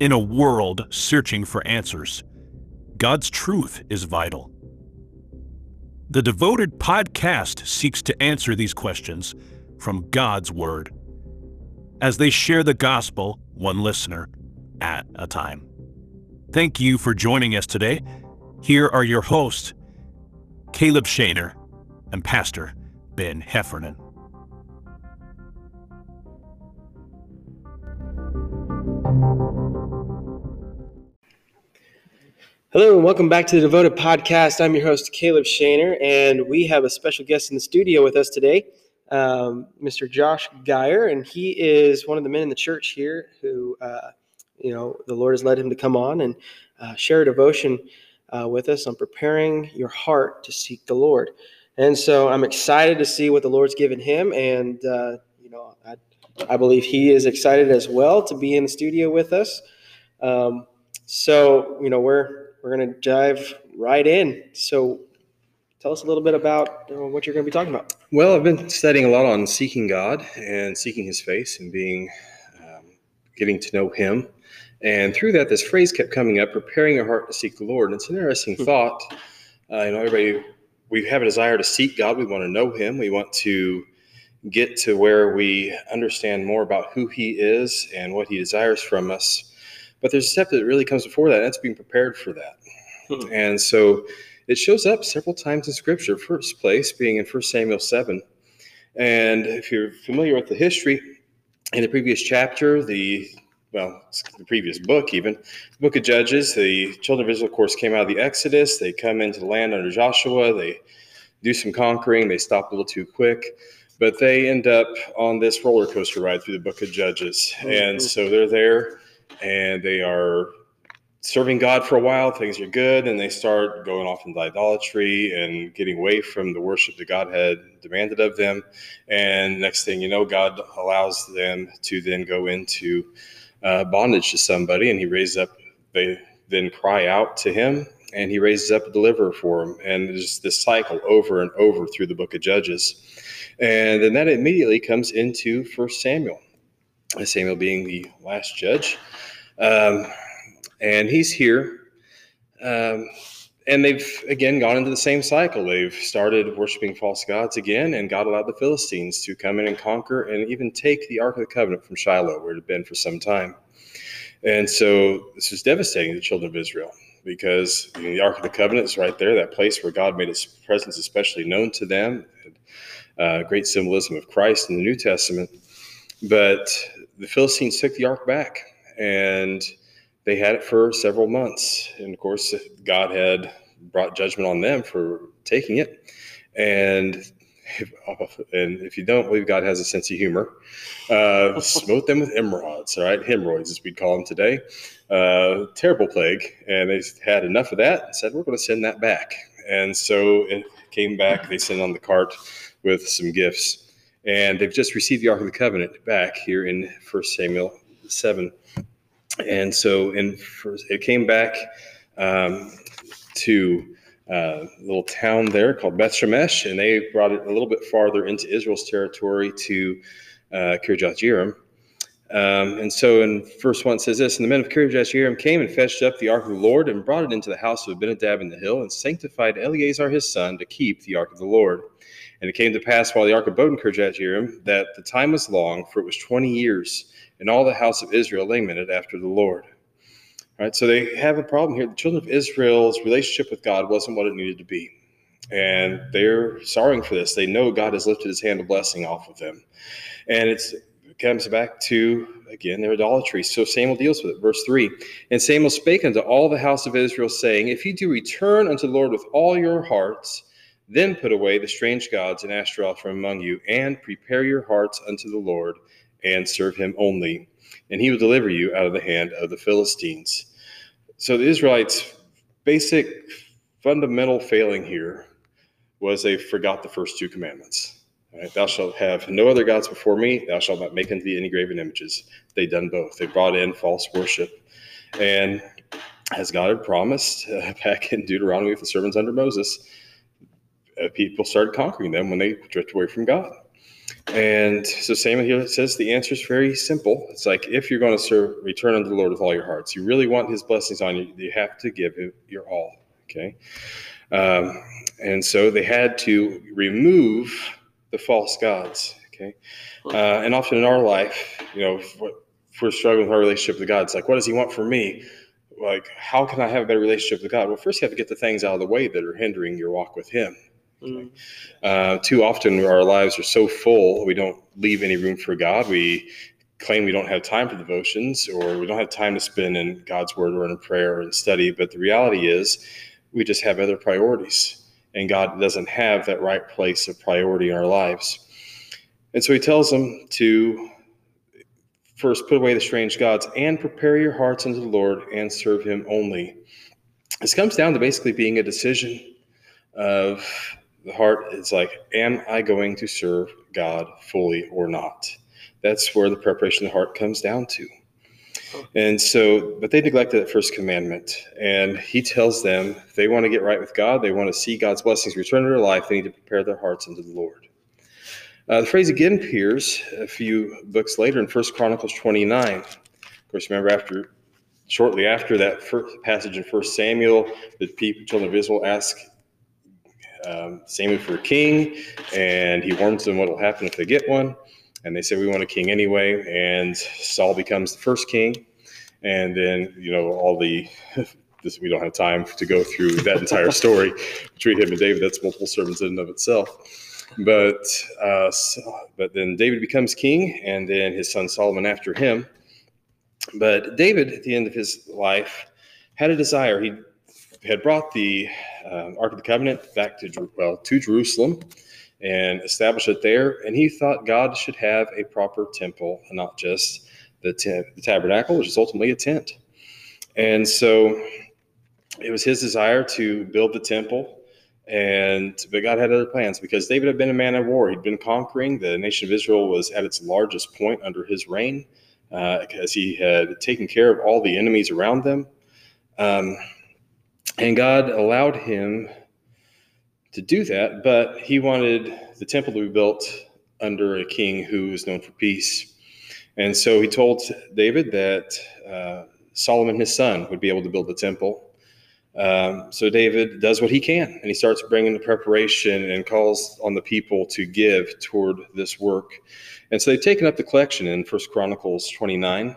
In a world searching for answers, God's truth is vital. The Devoted podcast seeks to answer these questions from God's Word as they share the gospel, one listener at a time. Thank you for joining us today. Here are your hosts, Caleb Shaner and Pastor Ben Heffernan. Hello and welcome back to the Devoted Podcast. I'm your host, Caleb Shaner, and we have a special guest in the studio with us today, um, Mr. Josh Gier, and he is one of the men in the church here who, uh, you know, the Lord has led him to come on and uh, share a devotion uh, with us on preparing your heart to seek the Lord. And so I'm excited to see what the Lord's given him, and uh, you know, I, I, believe he is excited as well to be in the studio with us. Um, so you know, we're we're going to dive right in. So, tell us a little bit about uh, what you're going to be talking about. Well, I've been studying a lot on seeking God and seeking His face and being um, getting to know Him. And through that, this phrase kept coming up: preparing your heart to seek the Lord. And it's an interesting hmm. thought. Uh, you know, everybody we have a desire to seek God. We want to know Him. We want to get to where we understand more about who He is and what He desires from us. But there's a step that really comes before that, and that's being prepared for that. Hmm. And so it shows up several times in Scripture. First place being in 1 Samuel 7. And if you're familiar with the history, in the previous chapter, the well, the previous book, even the book of Judges, the children of Israel, of course, came out of the Exodus. They come into the land under Joshua. They do some conquering. They stop a little too quick, but they end up on this roller coaster ride through the book of Judges. Mm-hmm. And so they're there and they are serving God for a while, things are good, and they start going off into idolatry and getting away from the worship that God had demanded of them. And next thing you know, God allows them to then go into uh, bondage to somebody, and He raises up, they then cry out to Him, and He raises up a deliverer for them. And there's this cycle over and over through the book of Judges. And then that immediately comes into First Samuel. Samuel being the last judge. Um, and he's here. Um, and they've again gone into the same cycle. They've started worshiping false gods again, and God allowed the Philistines to come in and conquer and even take the Ark of the Covenant from Shiloh, where it had been for some time. And so this was devastating to the children of Israel because you know, the Ark of the Covenant is right there, that place where God made his presence especially known to them. Uh, great symbolism of Christ in the New Testament. But the Philistines took the Ark back and they had it for several months. And of course, God had brought judgment on them for taking it. And if, and if you don't believe God has a sense of humor, uh, smote them with emerods, all right, hemorrhoids as we'd call them today. Uh, terrible plague, and they had enough of that and said, "We're going to send that back." And so it came back. They sent on the cart with some gifts, and they've just received the Ark of the Covenant back here in First Samuel seven. And so, in it came back um, to uh, a little town there called Beth Shemesh, and they brought it a little bit farther into Israel's territory to uh, Kirjath Jearim. Um, and so in verse 1 says this And the men of Kirjath Jearim came and fetched up the ark of the Lord and brought it into the house of Abinadab in the hill and sanctified Eleazar his son to keep the ark of the Lord. And it came to pass while the ark abode in Kirjath Jearim that the time was long, for it was 20 years and all the house of Israel lamented after the Lord. All right, so they have a problem here. The children of Israel's relationship with God wasn't what it needed to be. And they're sorrowing for this. They know God has lifted his hand of blessing off of them. And it comes back to, again, their idolatry. So Samuel deals with it. Verse 3 And Samuel spake unto all the house of Israel, saying, If ye do return unto the Lord with all your hearts, then put away the strange gods and Ashtaroth from among you, and prepare your hearts unto the Lord, and serve him only, and he will deliver you out of the hand of the Philistines. So the Israelites' basic fundamental failing here was they forgot the first two commandments. Right? Thou shalt have no other gods before me. Thou shalt not make unto thee any graven images. They done both. They brought in false worship, and as God had promised uh, back in Deuteronomy with the servants under Moses, uh, people started conquering them when they drifted away from God. And so Samuel here says the answer is very simple. It's like if you're going to serve, return unto the Lord with all your hearts. You really want His blessings on you. You have to give Him your all. Okay, um, and so they had to remove the false gods. Okay, uh, and often in our life, you know, if we're struggling with our relationship with God, it's like, what does He want from me? Like, how can I have a better relationship with God? Well, first you have to get the things out of the way that are hindering your walk with Him. Mm. Uh, too often, our lives are so full, we don't leave any room for God. We claim we don't have time for devotions or we don't have time to spend in God's Word or in prayer and study. But the reality is, we just have other priorities, and God doesn't have that right place of priority in our lives. And so He tells them to first put away the strange gods and prepare your hearts unto the Lord and serve Him only. This comes down to basically being a decision of the heart is like, am I going to serve God fully or not? That's where the preparation of the heart comes down to. And so, but they neglected that first commandment. And he tells them if they want to get right with God, they want to see God's blessings return to their life, they need to prepare their hearts unto the Lord. Uh, the phrase again appears a few books later in First Chronicles 29. Of course, remember after shortly after that first passage in First Samuel, the people, children of Israel, ask um, Samuel for king, and he warns them what will happen if they get one. And they say, We want a king anyway. And Saul becomes the first king. And then, you know, all the, this, we don't have time to go through that entire story between him and David. That's multiple sermons in and of itself. But, uh, so, but then David becomes king, and then his son Solomon after him. But David, at the end of his life, had a desire. He had brought the um, Ark of the Covenant back to well to Jerusalem and established it there. And he thought God should have a proper temple, and not just the, the tabernacle, which is ultimately a tent. And so it was his desire to build the temple. And but God had other plans because David had been a man of war. He'd been conquering. The nation of Israel was at its largest point under his reign, uh, because he had taken care of all the enemies around them. Um, and God allowed him to do that, but he wanted the temple to be built under a king who was known for peace. And so he told David that uh, Solomon, his son, would be able to build the temple. Um, so David does what he can, and he starts bringing the preparation and calls on the people to give toward this work. And so they've taken up the collection in First Chronicles 29.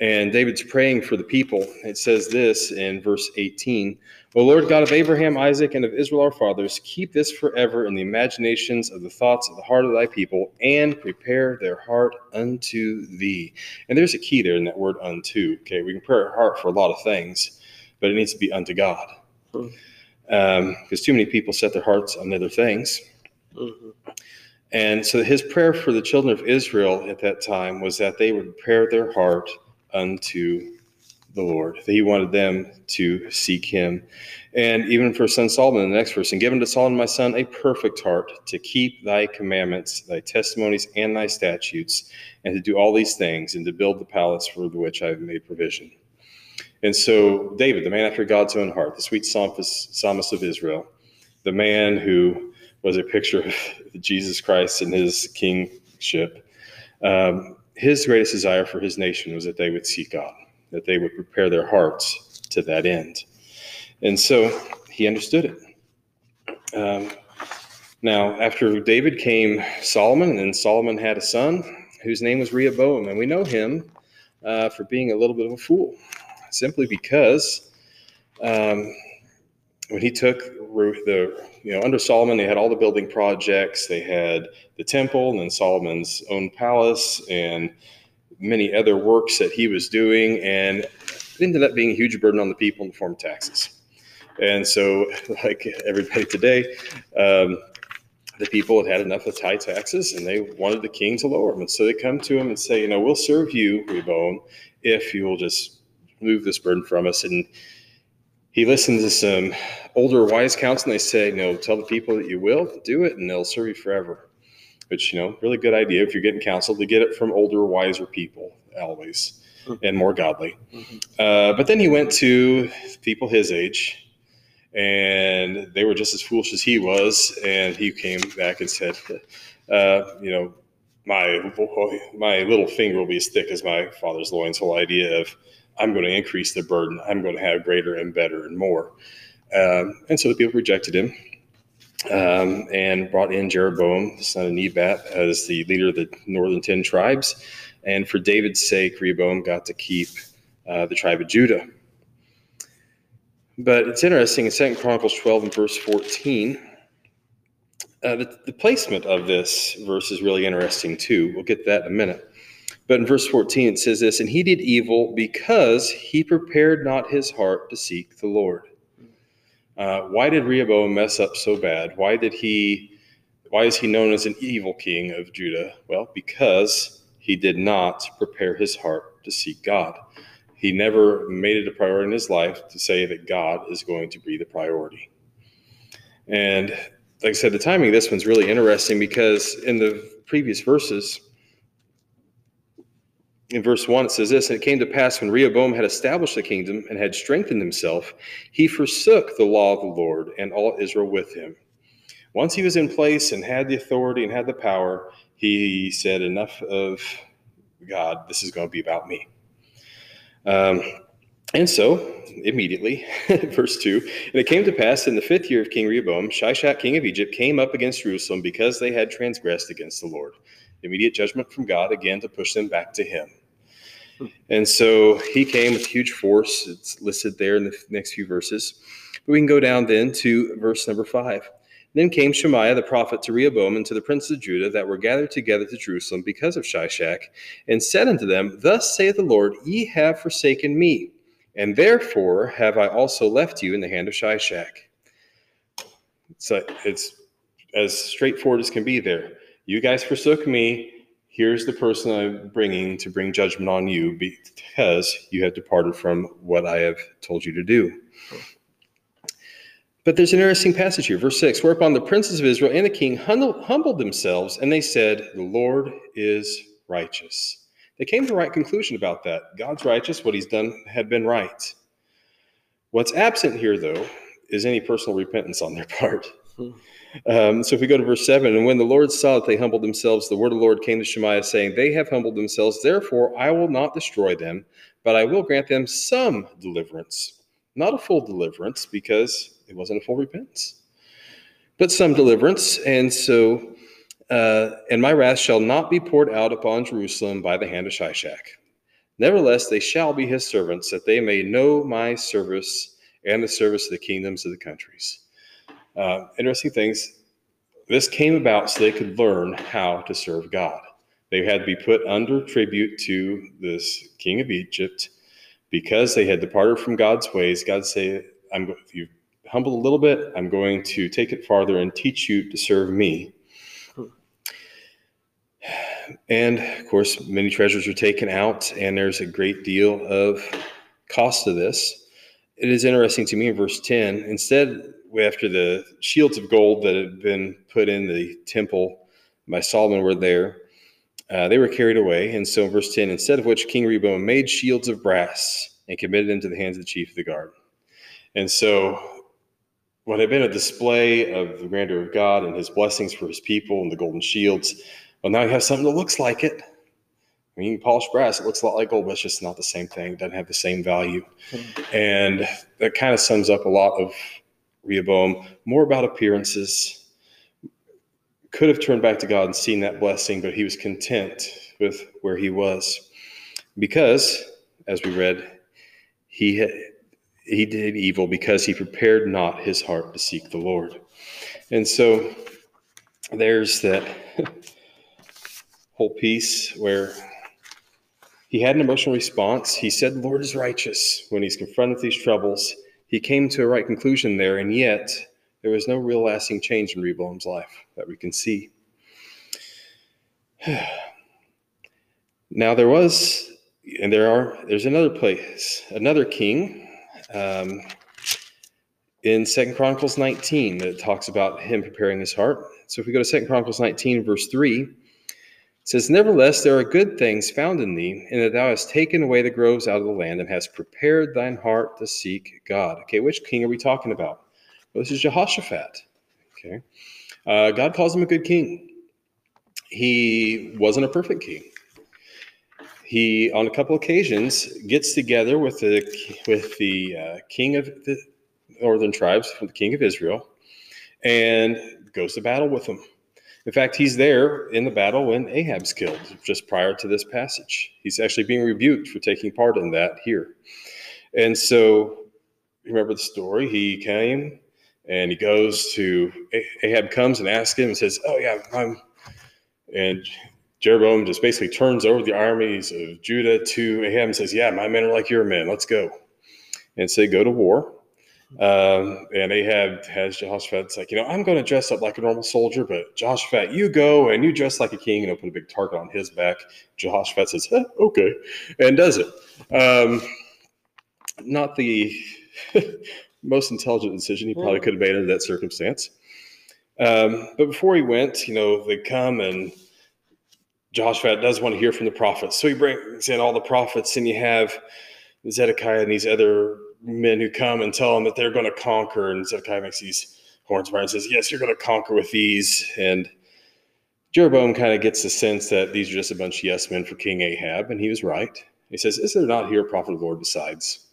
And David's praying for the people. It says this in verse 18 O Lord God of Abraham, Isaac, and of Israel our fathers, keep this forever in the imaginations of the thoughts of the heart of thy people, and prepare their heart unto thee. And there's a key there in that word unto. Okay, we can prepare our heart for a lot of things, but it needs to be unto God. Because um, too many people set their hearts on other things. Mm-hmm. And so his prayer for the children of Israel at that time was that they would prepare their heart unto the Lord. That He wanted them to seek him. And even for son Solomon, the next verse, and give unto Solomon my son a perfect heart to keep thy commandments, thy testimonies, and thy statutes, and to do all these things, and to build the palace for which I have made provision. And so David, the man after God's own heart, the sweet psalmist of Israel, the man who was a picture of Jesus Christ and his kingship, um, his greatest desire for his nation was that they would seek God, that they would prepare their hearts to that end. And so he understood it. Um, now, after David came Solomon, and Solomon had a son whose name was Rehoboam. And we know him uh, for being a little bit of a fool, simply because um, when he took the you know, under Solomon, they had all the building projects. They had the temple and then Solomon's own palace and many other works that he was doing. And it ended up being a huge burden on the people in the form of taxes. And so, like everybody today, um, the people had had enough of high taxes and they wanted the king to lower them. And so they come to him and say, you know, we'll serve you, Rehoboam, if you will just move this burden from us. And he listens to some older wise counsel and they say, you know, tell the people that you will do it and they'll serve you forever. Which, you know, really good idea if you're getting counsel to get it from older, wiser people always mm-hmm. and more godly. Mm-hmm. Uh, but then he went to people his age and they were just as foolish as he was. And he came back and said, uh, "You know, my my little finger will be as thick as my father's loins." Whole idea of I'm going to increase the burden. I'm going to have greater and better and more. Um, and so the people rejected him um, and brought in Jeroboam, the son of Nebat, as the leader of the northern 10 tribes. And for David's sake, Rehoboam got to keep uh, the tribe of Judah. But it's interesting in Second Chronicles 12 and verse 14. Uh, the, the, placement of this verse is really interesting too. We'll get that in a minute. But in verse 14, it says this And he did evil because he prepared not his heart to seek the Lord. Uh, why did Rehoboam mess up so bad? Why did he? Why is he known as an evil king of Judah? Well, because he did not prepare his heart to seek God. He never made it a priority in his life to say that God is going to be the priority. And like I said, the timing of this one's really interesting because in the previous verses, in verse 1, it says this And it came to pass when Rehoboam had established the kingdom and had strengthened himself, he forsook the law of the Lord and all Israel with him. Once he was in place and had the authority and had the power, he said, Enough of God, this is going to be about me. Um, and so, immediately, verse 2 And it came to pass in the fifth year of King Rehoboam, Shishak, king of Egypt, came up against Jerusalem because they had transgressed against the Lord. Immediate judgment from God, again, to push them back to him. And so he came with huge force. It's listed there in the next few verses. But we can go down then to verse number five. Then came Shemaiah the prophet to Rehoboam and to the princes of Judah that were gathered together to Jerusalem because of Shishak, and said unto them, Thus saith the Lord, Ye have forsaken me, and therefore have I also left you in the hand of Shishak. So it's as straightforward as can be there. You guys forsook me, here's the person I'm bringing to bring judgment on you because you have departed from what I have told you to do. But there's an interesting passage here, verse 6 Whereupon the princes of Israel and the king humbled themselves, and they said, The Lord is righteous. They came to the right conclusion about that. God's righteous, what he's done had been right. What's absent here, though, is any personal repentance on their part. Um, so if we go to verse 7, and when the Lord saw that they humbled themselves, the word of the Lord came to Shemaiah, saying, They have humbled themselves, therefore I will not destroy them, but I will grant them some deliverance. Not a full deliverance, because it wasn't a full repentance, but some deliverance. And so, uh, and my wrath shall not be poured out upon Jerusalem by the hand of Shishak. Nevertheless, they shall be his servants, that they may know my service and the service of the kingdoms of the countries. Uh, interesting things. This came about so they could learn how to serve God. They had to be put under tribute to this king of Egypt because they had departed from God's ways. God said, "I'm you humble a little bit. I'm going to take it farther and teach you to serve me." And of course, many treasures are taken out, and there's a great deal of cost to this. It is interesting to me in verse 10 instead after the shields of gold that had been put in the temple by Solomon were there, uh, they were carried away. And so, in verse 10, instead of which King Rehoboam made shields of brass and committed them to the hands of the chief of the guard. And so, what had been a display of the grandeur of God and his blessings for his people and the golden shields, well, now you have something that looks like it. I mean, polished brass, it looks a lot like gold, but it's just not the same thing. It doesn't have the same value. Mm-hmm. And that kind of sums up a lot of Rehoboam, more about appearances. Could have turned back to God and seen that blessing, but he was content with where he was. Because, as we read, he he did evil because he prepared not his heart to seek the Lord. And so there's that whole piece where he had an emotional response. He said, Lord is righteous when he's confronted with these troubles. He came to a right conclusion there, and yet there was no real lasting change in Rehoboam's life that we can see. now there was, and there are, there's another place, another king um, in Second Chronicles 19 that talks about him preparing his heart. So if we go to Second Chronicles 19, verse 3, it says, Nevertheless, there are good things found in thee, in that thou hast taken away the groves out of the land, and hast prepared thine heart to seek God. Okay, which king are we talking about? Well, this is Jehoshaphat. Okay. Uh, God calls him a good king. He wasn't a perfect king. He, on a couple occasions, gets together with the with the uh, king of the northern tribes, the king of Israel, and goes to battle with them. In fact, he's there in the battle when Ahab's killed, just prior to this passage. He's actually being rebuked for taking part in that here. And so, remember the story? He came and he goes to Ahab comes and asks him and says, "Oh yeah, I'm." And Jeroboam just basically turns over the armies of Judah to Ahab and says, "Yeah, my men are like your men. Let's go." And so go to war. Um, and Ahab has Jehoshaphat. It's like, you know, I'm going to dress up like a normal soldier, but Jehoshaphat, you go and you dress like a king and put a big target on his back. Jehoshaphat says, eh, okay, and does it. Um, not the most intelligent decision he probably could have made under that circumstance. Um, but before he went, you know, they come and Jehoshaphat does want to hear from the prophets. So he brings in all the prophets, and you have Zedekiah and these other men who come and tell him that they're going to conquer. And Zedekiah makes these horns fire and says, Yes, you're going to conquer with these. And Jeroboam kind of gets the sense that these are just a bunch of yes men for King Ahab. And he was right. He says, Is there not here a prophet of the Lord besides?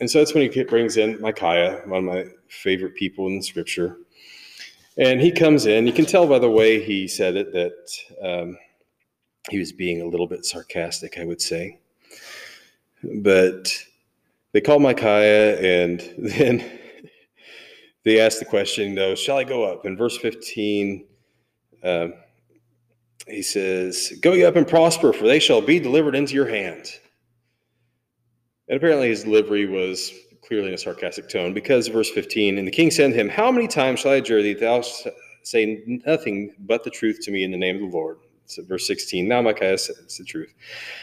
And so that's when he brings in Micaiah, one of my favorite people in the scripture. And he comes in. You can tell by the way he said it that um, he was being a little bit sarcastic, I would say. But they call Micaiah, and then they asked the question, know, shall I go up? In verse 15, um, he says, Go ye up and prosper, for they shall be delivered into your hand. And apparently his delivery was clearly in a sarcastic tone because verse 15, and the king said to him, How many times shall I adjure thee, thou say nothing but the truth to me in the name of the Lord? So verse 16, now Micaiah says the truth.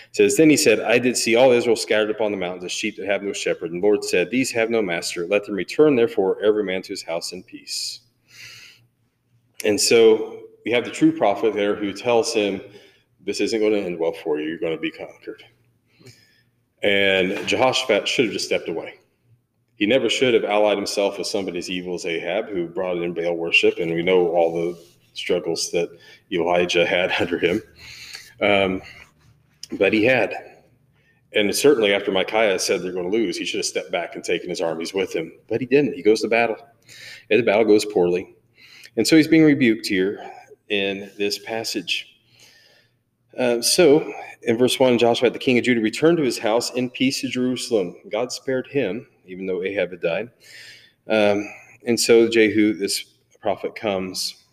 It says, Then he said, I did see all Israel scattered upon the mountains as sheep that have no shepherd. And the Lord said, These have no master. Let them return, therefore, every man to his house in peace. And so we have the true prophet there who tells him, This isn't going to end well for you. You're going to be conquered. And Jehoshaphat should have just stepped away. He never should have allied himself with somebody as evil as Ahab, who brought in Baal worship. And we know all the struggles that Elijah had under him. Um, but he had. And certainly after Micaiah said they're going to lose, he should have stepped back and taken his armies with him. But he didn't. He goes to battle. And the battle goes poorly. And so he's being rebuked here in this passage. Uh, so in verse 1, Joshua, the king of Judah, returned to his house in peace to Jerusalem. God spared him, even though Ahab had died. Um, and so Jehu, this prophet, comes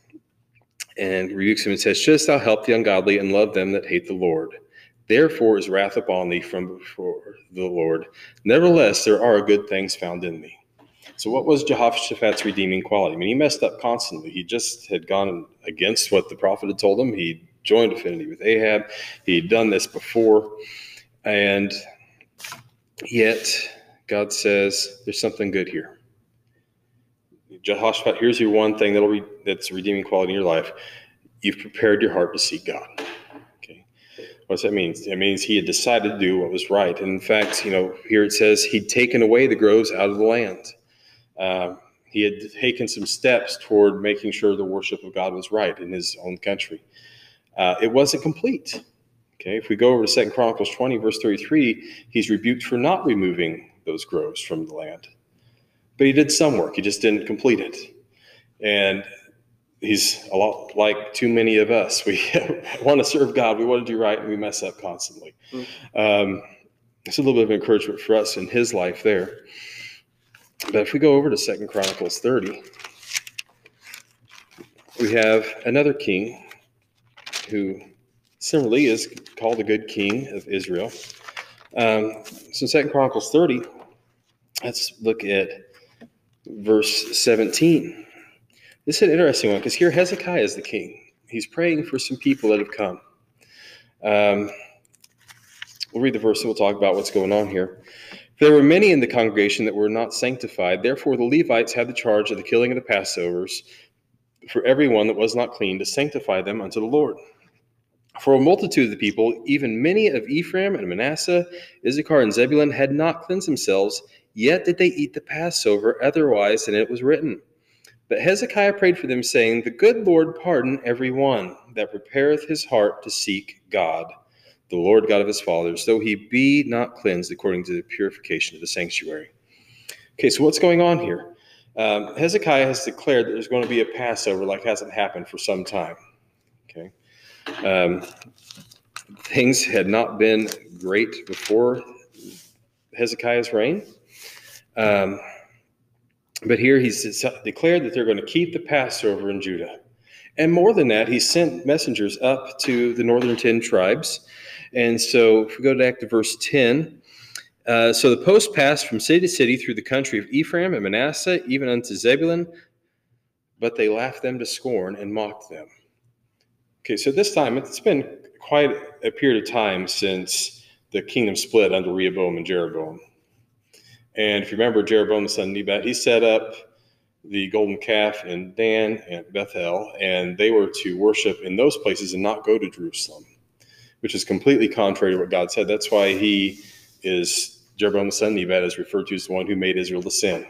and rebukes him and says, Shouldst thou help the ungodly and love them that hate the Lord? Therefore is wrath upon thee from before the Lord. Nevertheless, there are good things found in thee. So, what was Jehoshaphat's redeeming quality? I mean, he messed up constantly. He just had gone against what the prophet had told him. He joined affinity with Ahab. He'd done this before. And yet, God says, there's something good here. Jehoshaphat, here's your one thing that'll that's redeeming quality in your life. You've prepared your heart to seek God. Okay. What does that mean? It means he had decided to do what was right. And in fact, you know, here it says he'd taken away the groves out of the land. Uh, he had taken some steps toward making sure the worship of God was right in his own country. Uh, it wasn't complete. Okay, if we go over to Second Chronicles 20, verse 33, he's rebuked for not removing those groves from the land. But he did some work, he just didn't complete it. And he's a lot like too many of us. We want to serve God, we want to do right, and we mess up constantly. Mm-hmm. Um, it's a little bit of encouragement for us in his life there. But if we go over to Second Chronicles 30, we have another king who similarly is called a good king of Israel. Um, so, Second Chronicles 30, let's look at verse 17. This is an interesting one because here Hezekiah is the king. He's praying for some people that have come. Um, we'll read the verse and we'll talk about what's going on here. There were many in the congregation that were not sanctified. Therefore, the Levites had the charge of the killing of the Passovers for everyone that was not clean to sanctify them unto the Lord. For a multitude of the people, even many of Ephraim and Manasseh, Issachar and Zebulun, had not cleansed themselves, yet did they eat the Passover otherwise than it was written. But Hezekiah prayed for them, saying, The good Lord pardon every one that prepareth his heart to seek God, the Lord God of his fathers, though he be not cleansed according to the purification of the sanctuary. Okay, so what's going on here? Um, Hezekiah has declared that there's going to be a Passover like hasn't happened for some time. Okay. Um, things had not been great before Hezekiah's reign. Um, but here he's declared that they're going to keep the Passover in Judah. And more than that, he sent messengers up to the northern 10 tribes. And so if we go back to verse 10, uh, so the post passed from city to city through the country of Ephraim and Manasseh, even unto Zebulun, but they laughed them to scorn and mocked them. Okay, so this time it's been quite a period of time since the kingdom split under Rehoboam and Jeroboam. And if you remember, Jeroboam the son of Nebat, he set up the golden calf in Dan and Bethel, and they were to worship in those places and not go to Jerusalem, which is completely contrary to what God said. That's why he is, Jeroboam the son of Nebat is referred to as the one who made Israel to sin,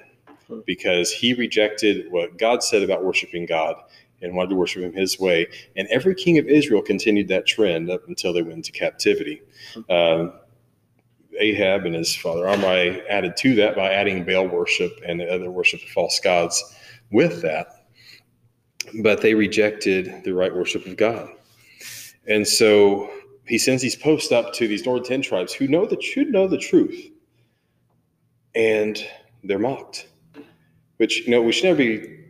because he rejected what God said about worshiping God and wanted to worship him his way. And every king of Israel continued that trend up until they went into captivity. Um, Ahab and his father Omri added to that by adding Baal worship and the other worship of false gods with that. But they rejected the right worship of God. And so he sends these posts up to these Northern 10 tribes who know that should know the truth. And they're mocked. Which, you know, we should never be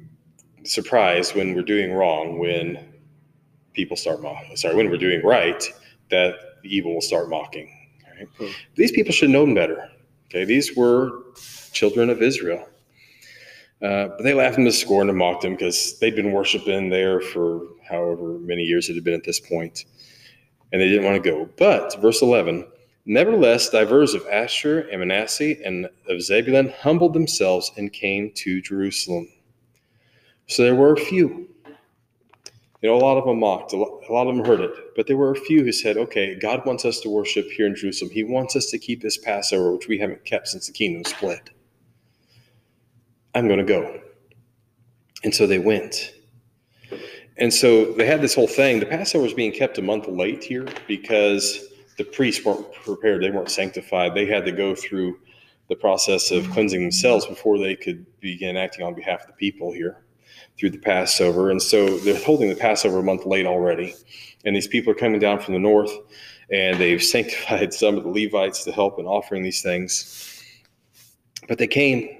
surprised when we're doing wrong when people start mocking. Sorry, when we're doing right, that evil will start mocking Right? Hmm. These people should know better. Okay, these were children of Israel. Uh, but they laughed them to scorn and mocked them because they'd been worshiping there for however many years it had been at this point, and they didn't want to go. But verse 11, nevertheless, divers of Asher and Manasseh and of Zebulun humbled themselves and came to Jerusalem. So there were a few you know, a lot of them mocked, a lot, a lot of them heard it, but there were a few who said, okay, God wants us to worship here in Jerusalem. He wants us to keep this Passover, which we haven't kept since the kingdom split. I'm going to go. And so they went. And so they had this whole thing. The Passover was being kept a month late here because the priests weren't prepared, they weren't sanctified. They had to go through the process of cleansing themselves before they could begin acting on behalf of the people here through the Passover. And so they're holding the Passover a month late already. And these people are coming down from the north and they've sanctified some of the Levites to help in offering these things. But they came,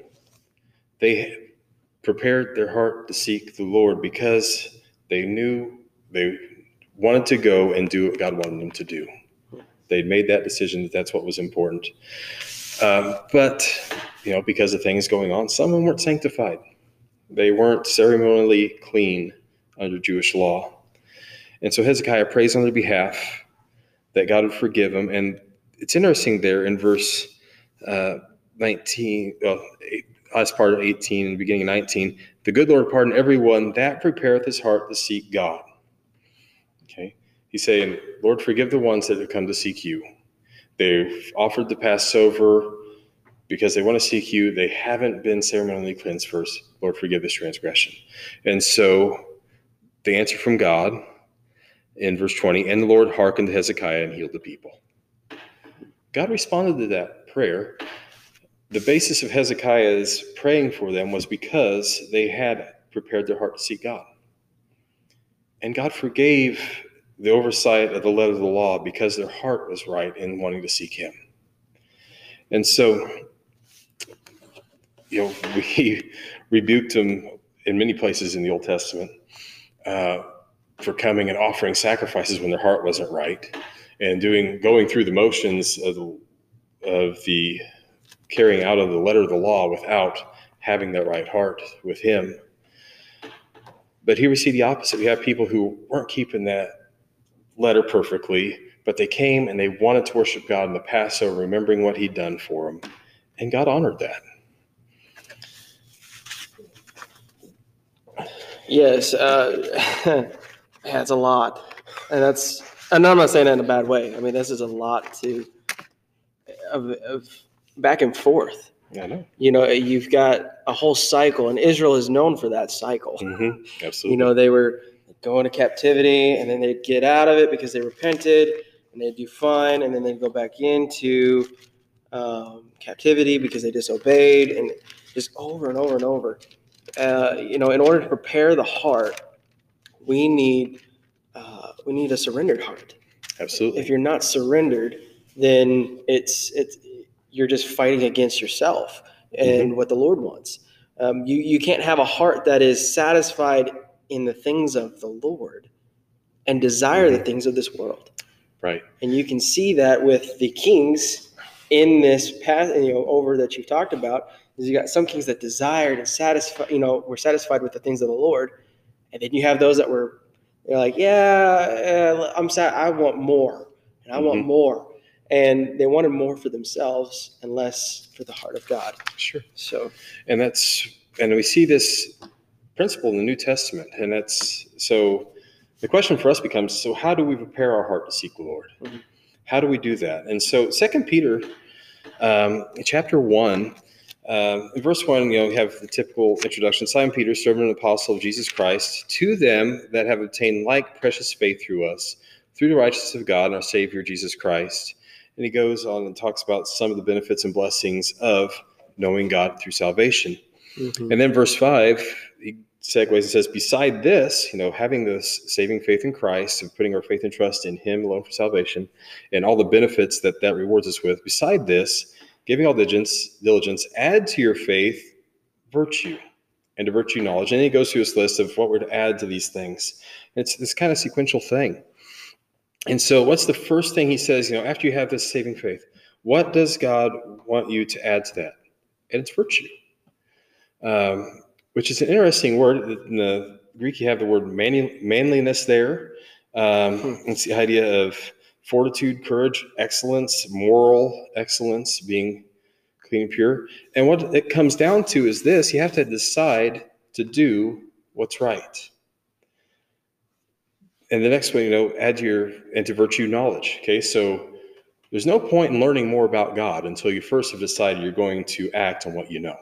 they prepared their heart to seek the Lord because they knew they wanted to go and do what God wanted them to do. They'd made that decision that that's what was important. Um, but, you know, because of things going on, some of them weren't sanctified. They weren't ceremonially clean under Jewish law. And so Hezekiah prays on their behalf that God would forgive them. And it's interesting there in verse uh, 19, well, last part of 18 and beginning of 19, the good Lord pardon everyone that prepareth his heart to seek God. Okay. He's saying, Lord, forgive the ones that have come to seek you. They've offered the Passover because they want to seek you. They haven't been ceremonially cleansed first. Lord, forgive this transgression. And so the answer from God in verse 20, and the Lord hearkened to Hezekiah and healed the people. God responded to that prayer. The basis of Hezekiah's praying for them was because they had prepared their heart to seek God. And God forgave the oversight of the letter of the law because their heart was right in wanting to seek Him. And so you know, we rebuked him in many places in the Old Testament uh, for coming and offering sacrifices when their heart wasn't right, and doing going through the motions of the, of the carrying out of the letter of the law without having that right heart with Him. But here we see the opposite. We have people who weren't keeping that letter perfectly, but they came and they wanted to worship God in the Passover, remembering what He'd done for them, and God honored that. Yes, uh, that's a lot, and that's. And I'm not saying that in a bad way. I mean, this is a lot to of, of back and forth. I know. You know, you've got a whole cycle, and Israel is known for that cycle. hmm Absolutely. You know, they were going to captivity, and then they'd get out of it because they repented, and they'd do fine, and then they'd go back into um, captivity because they disobeyed, and just over and over and over. Uh, you know, in order to prepare the heart, we need uh, we need a surrendered heart. Absolutely. If you're not surrendered, then it's it's you're just fighting against yourself and what the Lord wants. Um, you you can't have a heart that is satisfied in the things of the Lord and desire the Mhm. things of this world. right. And you can see that with the kings in this path, you know, over that you've talked about. Is you got some kings that desired and satisfied, you know, were satisfied with the things of the Lord, and then you have those that were, they're like, yeah, uh, I'm sad, I want more, and I want Mhm. more, and they wanted more for themselves and less for the heart of God. Sure. So, And that's and we see this principle in the New Testament, and that's so. The question for us becomes: So, how do we prepare our heart to seek the Lord? Mhm. How do we do that? And so, Second Peter, um, chapter one, um, in verse one, you know, we have the typical introduction: Simon Peter, servant and apostle of Jesus Christ, to them that have obtained like precious faith through us, through the righteousness of God and our Savior Jesus Christ. And he goes on and talks about some of the benefits and blessings of knowing God through salvation. mhm. And then verse five, segues and says, Beside this, you know, having this saving faith in Christ and putting our faith and trust in Him alone for salvation and all the benefits that that rewards us with, beside this, giving all diligence, diligence, add to your faith virtue and to virtue knowledge. And he goes through this list of what we're to add to these things. It's this kind of sequential thing. And so, what's the first thing he says, you know, after you have this saving faith? What does God want you to add to that? And it's virtue um, which is an interesting word. In the Greek, you have the word manly, manliness there. Um, Hmm. It's the idea of fortitude, courage, excellence, moral excellence, being clean and pure. And what it comes down to is this you have to decide to do what's right. And the next one, you know, add to your and to virtue knowledge. Okay, so there's no point in learning more about God until you first have decided you're going to act on what you know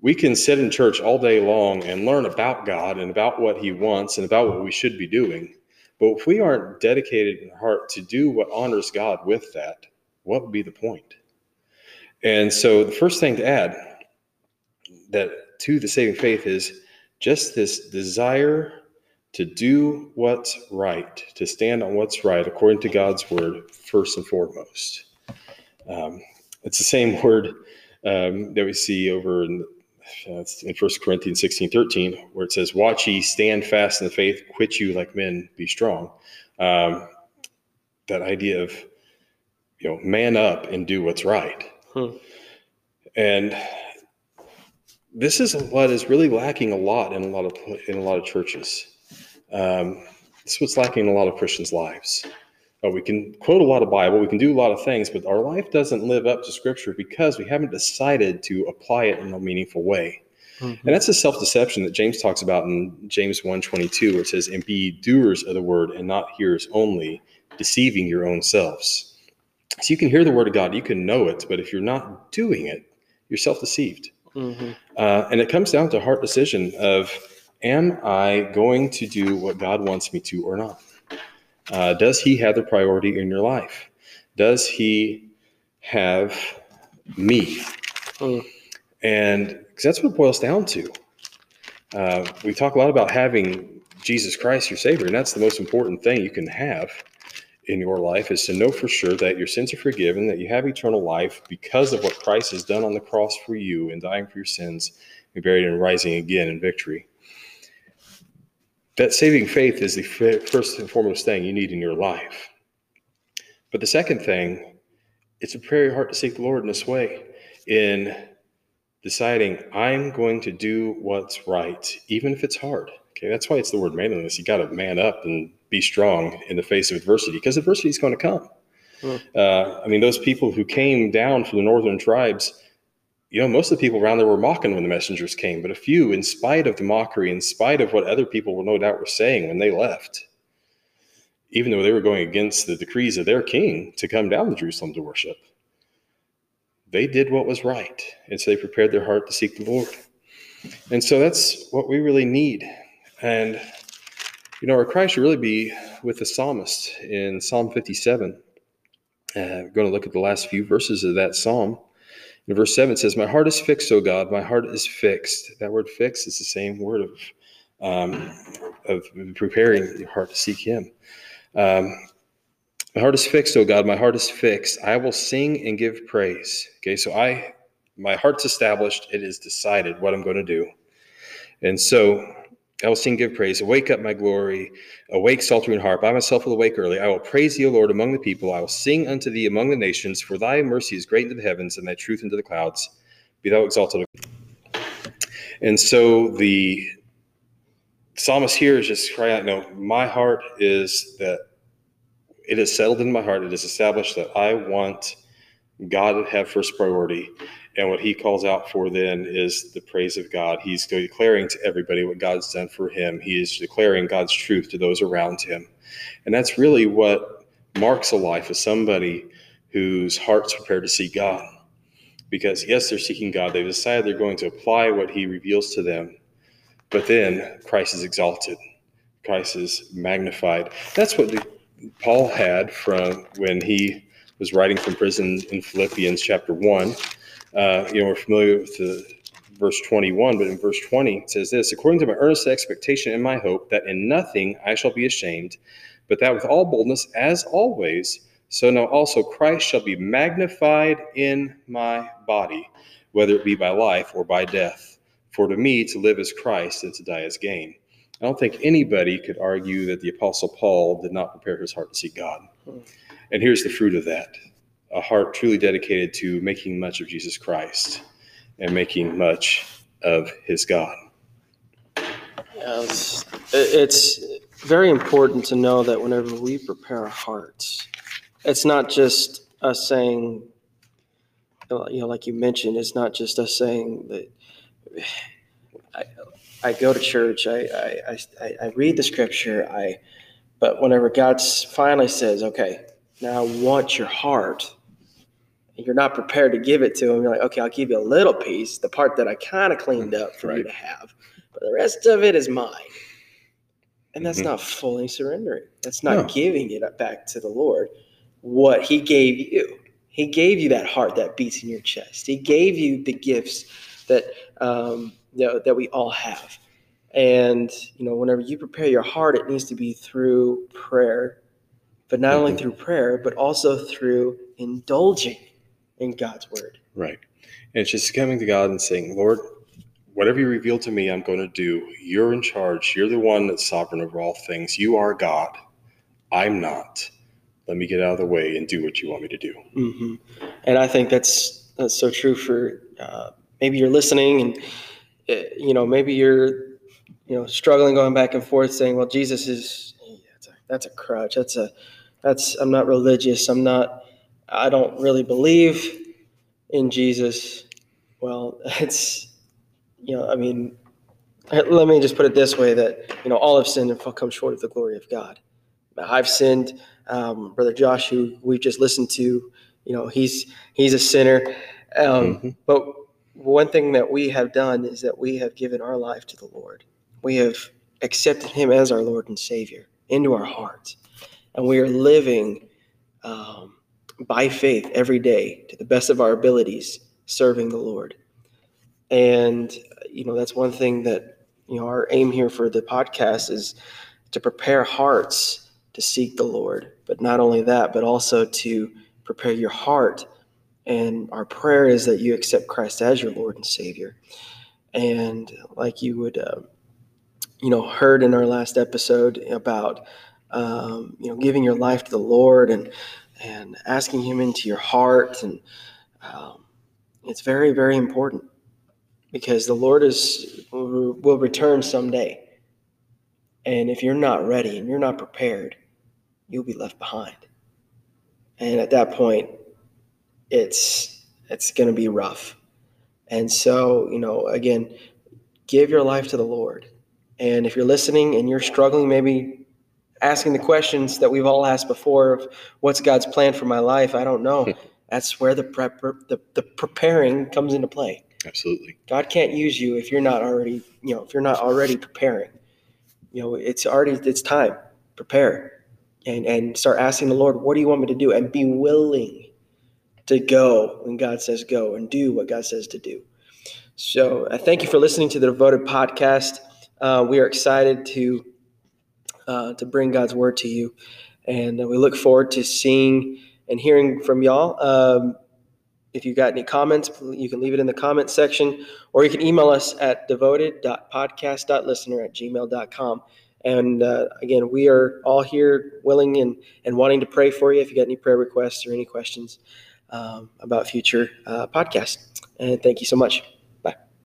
we can sit in church all day long and learn about God and about what He wants and about what we should be doing. But if we aren't dedicated in heart to do what honors God with that, what would be the point? And so the first thing to add that to the saving faith is just this desire to do what's right, to stand on what's right according to God's word, first and foremost. Um, it's the same word um, that we see over in it's in 1 Corinthians 16, 13, where it says, Watch ye, stand fast in the faith, quit you like men, be strong. Um, that idea of, you know, man up and do what's right. Hmm. And this is what is really lacking a lot in a lot of in a lot of churches. Um, this is what's lacking in a lot of Christians' lives. Uh, we can quote a lot of Bible, we can do a lot of things, but our life doesn't live up to Scripture because we haven't decided to apply it in a meaningful way. Mhm. And that's the self-deception that James talks about in James 1:22, where it says, "And be doers of the word, and not hearers only, deceiving your own selves." So you can hear the word of God, you can know it, but if you're not doing it, you're self-deceived. Mhm. Uh, and it comes down to heart decision of, am I going to do what God wants me to or not? Uh, does He have the priority in your life? Does He have me? Hmm. And because that's what it boils down to. Uh, we talk a lot about having Jesus Christ, your Savior, and that's the most important thing you can have in your life is to know for sure that your sins are forgiven, that you have eternal life because of what Christ has done on the cross for you and dying for your sins, and buried and rising again in victory. That saving faith is the first and foremost thing you need in your life. But the second thing to prepare your heart to seek the Lord in this way, in deciding, I'm going to do what's right, even if it's hard. Okay, that's why it's the word manliness. You got to man up and be strong in the face of adversity because adversity is going to come. Hmm. Uh, I mean, those people who came down from the northern tribes, you know, most of the people around there were mocking when the messengers came, but a few, in spite of the mockery, in spite of what other people were no doubt were saying when they left, even though they were going against the decrees of their king to come down to Jerusalem to worship, they did what was right. And so they prepared their heart to seek the Lord. And so that's what we really need. And, you know, our cry should really be with the psalmist in Psalm 57. Uh, I'm going to look at the last few verses of that psalm. Verse 7 it says, My heart is fixed, O God, my heart is fixed. That word fixed is the same word of, um, of preparing your heart to seek Him. Um, my heart is fixed, O God, my heart is fixed. I will sing and give praise. Okay, so I my heart's established, it is decided what I'm going to do. And so I will sing, give praise. Awake up, my glory. Awake, psaltery and harp. I myself will awake early. I will praise thee, O Lord, among the people. I will sing unto thee among the nations. For thy mercy is great into the heavens, and thy truth into the clouds. Be thou exalted. And so the psalmist here is just crying out, no, my heart is that it is settled in my heart. It is established that I want God to have first priority. And what he calls out for then is the praise of God. He's declaring to everybody what God's done for him. He is declaring God's truth to those around him. And that's really what marks a life of somebody whose heart's prepared to see God. Because, yes, they're seeking God. They've decided they're going to apply what he reveals to them. But then Christ is exalted, Christ is magnified. That's what Paul had from when he was writing from prison in Philippians chapter 1 uh, you know, we're familiar with the verse 21, but in verse 20 it says this according to my earnest expectation and my hope that in nothing I shall be ashamed, but that with all boldness, as always, so now also Christ shall be magnified in my body, whether it be by life or by death. For to me to live is Christ and to die is gain. I don't think anybody could argue that the Apostle Paul did not prepare his heart to see God. Hmm. And here's the fruit of that a heart truly dedicated to making much of Jesus Christ and making much of his God. Yes, it's very important to know that whenever we prepare our hearts, it's not just us saying, you know, like you mentioned, it's not just us saying that I, I go to church, I, I, I, I read the scripture, I, but whenever God finally says, okay, now I want your heart, you're not prepared to give it to him, you're like, okay, I'll give you a little piece, the part that I kind of cleaned up for right. you to have, but the rest of it is mine. And that's mm-hmm. not fully surrendering. That's not no. giving it back to the Lord. What He gave you, He gave you that heart that beats in your chest. He gave you the gifts that um, you know, that we all have. And you know, whenever you prepare your heart, it needs to be through prayer, but not mm-hmm. only through prayer, but also through indulging in God's word. Right. And it's just coming to God and saying, Lord, whatever you reveal to me, I'm going to do. You're in charge. You're the one that's sovereign over all things. You are God. I'm not. Let me get out of the way and do what you want me to do. Mm-hmm. And I think that's that's so true for uh, maybe you're listening and uh, you know maybe you're you know struggling going back and forth saying, well, Jesus is that's a, that's a crutch. That's a that's I'm not religious. I'm not I don't really believe in Jesus. Well, it's, you know, I mean, let me just put it this way that, you know, all have sinned and come short of the glory of God. I've sinned. Um, Brother Josh, who we just listened to, you know, he's he's a sinner. Um, mm-hmm. But one thing that we have done is that we have given our life to the Lord. We have accepted Him as our Lord and Savior into our hearts, and we are living um, by faith every day to the best of our abilities serving the Lord. And you know that's one thing that you know our aim here for the podcast is to prepare hearts to seek the Lord. But not only that, but also to prepare your heart. And our prayer is that you accept Christ as your Lord and Savior. And like you would, uh, you know, heard in our last episode about, um, you know, giving your life to the Lord and and asking Him into your heart. And um, it's very, very important because the Lord is will return someday. And if you're not ready and you're not prepared, you'll be left behind. And at that point, it's it's going to be rough. And so, you know, again, give your life to the Lord. And if you're listening and you're struggling, maybe asking the questions that we've all asked before of what's God's plan for my life, I don't know. That's where the prep the, the preparing comes into play. Absolutely. God can't use you if you're not already, you know, if you're not already preparing. You know, it's already it's time. Prepare and and start asking the Lord, what do you want me to do? And be willing to go when God says go and do what God says to do. So I thank you for listening to the Devoted Podcast. Uh, we are excited to uh, to bring God's word to you, and uh, we look forward to seeing and hearing from y'all. Um, if you got any comments, you can leave it in the comment section, or you can email us at devoted.podcast.listener at gmail.com. And uh, again, we are all here willing and, and wanting to pray for you if you got any prayer requests or any questions um, about future uh, podcasts. And thank you so much.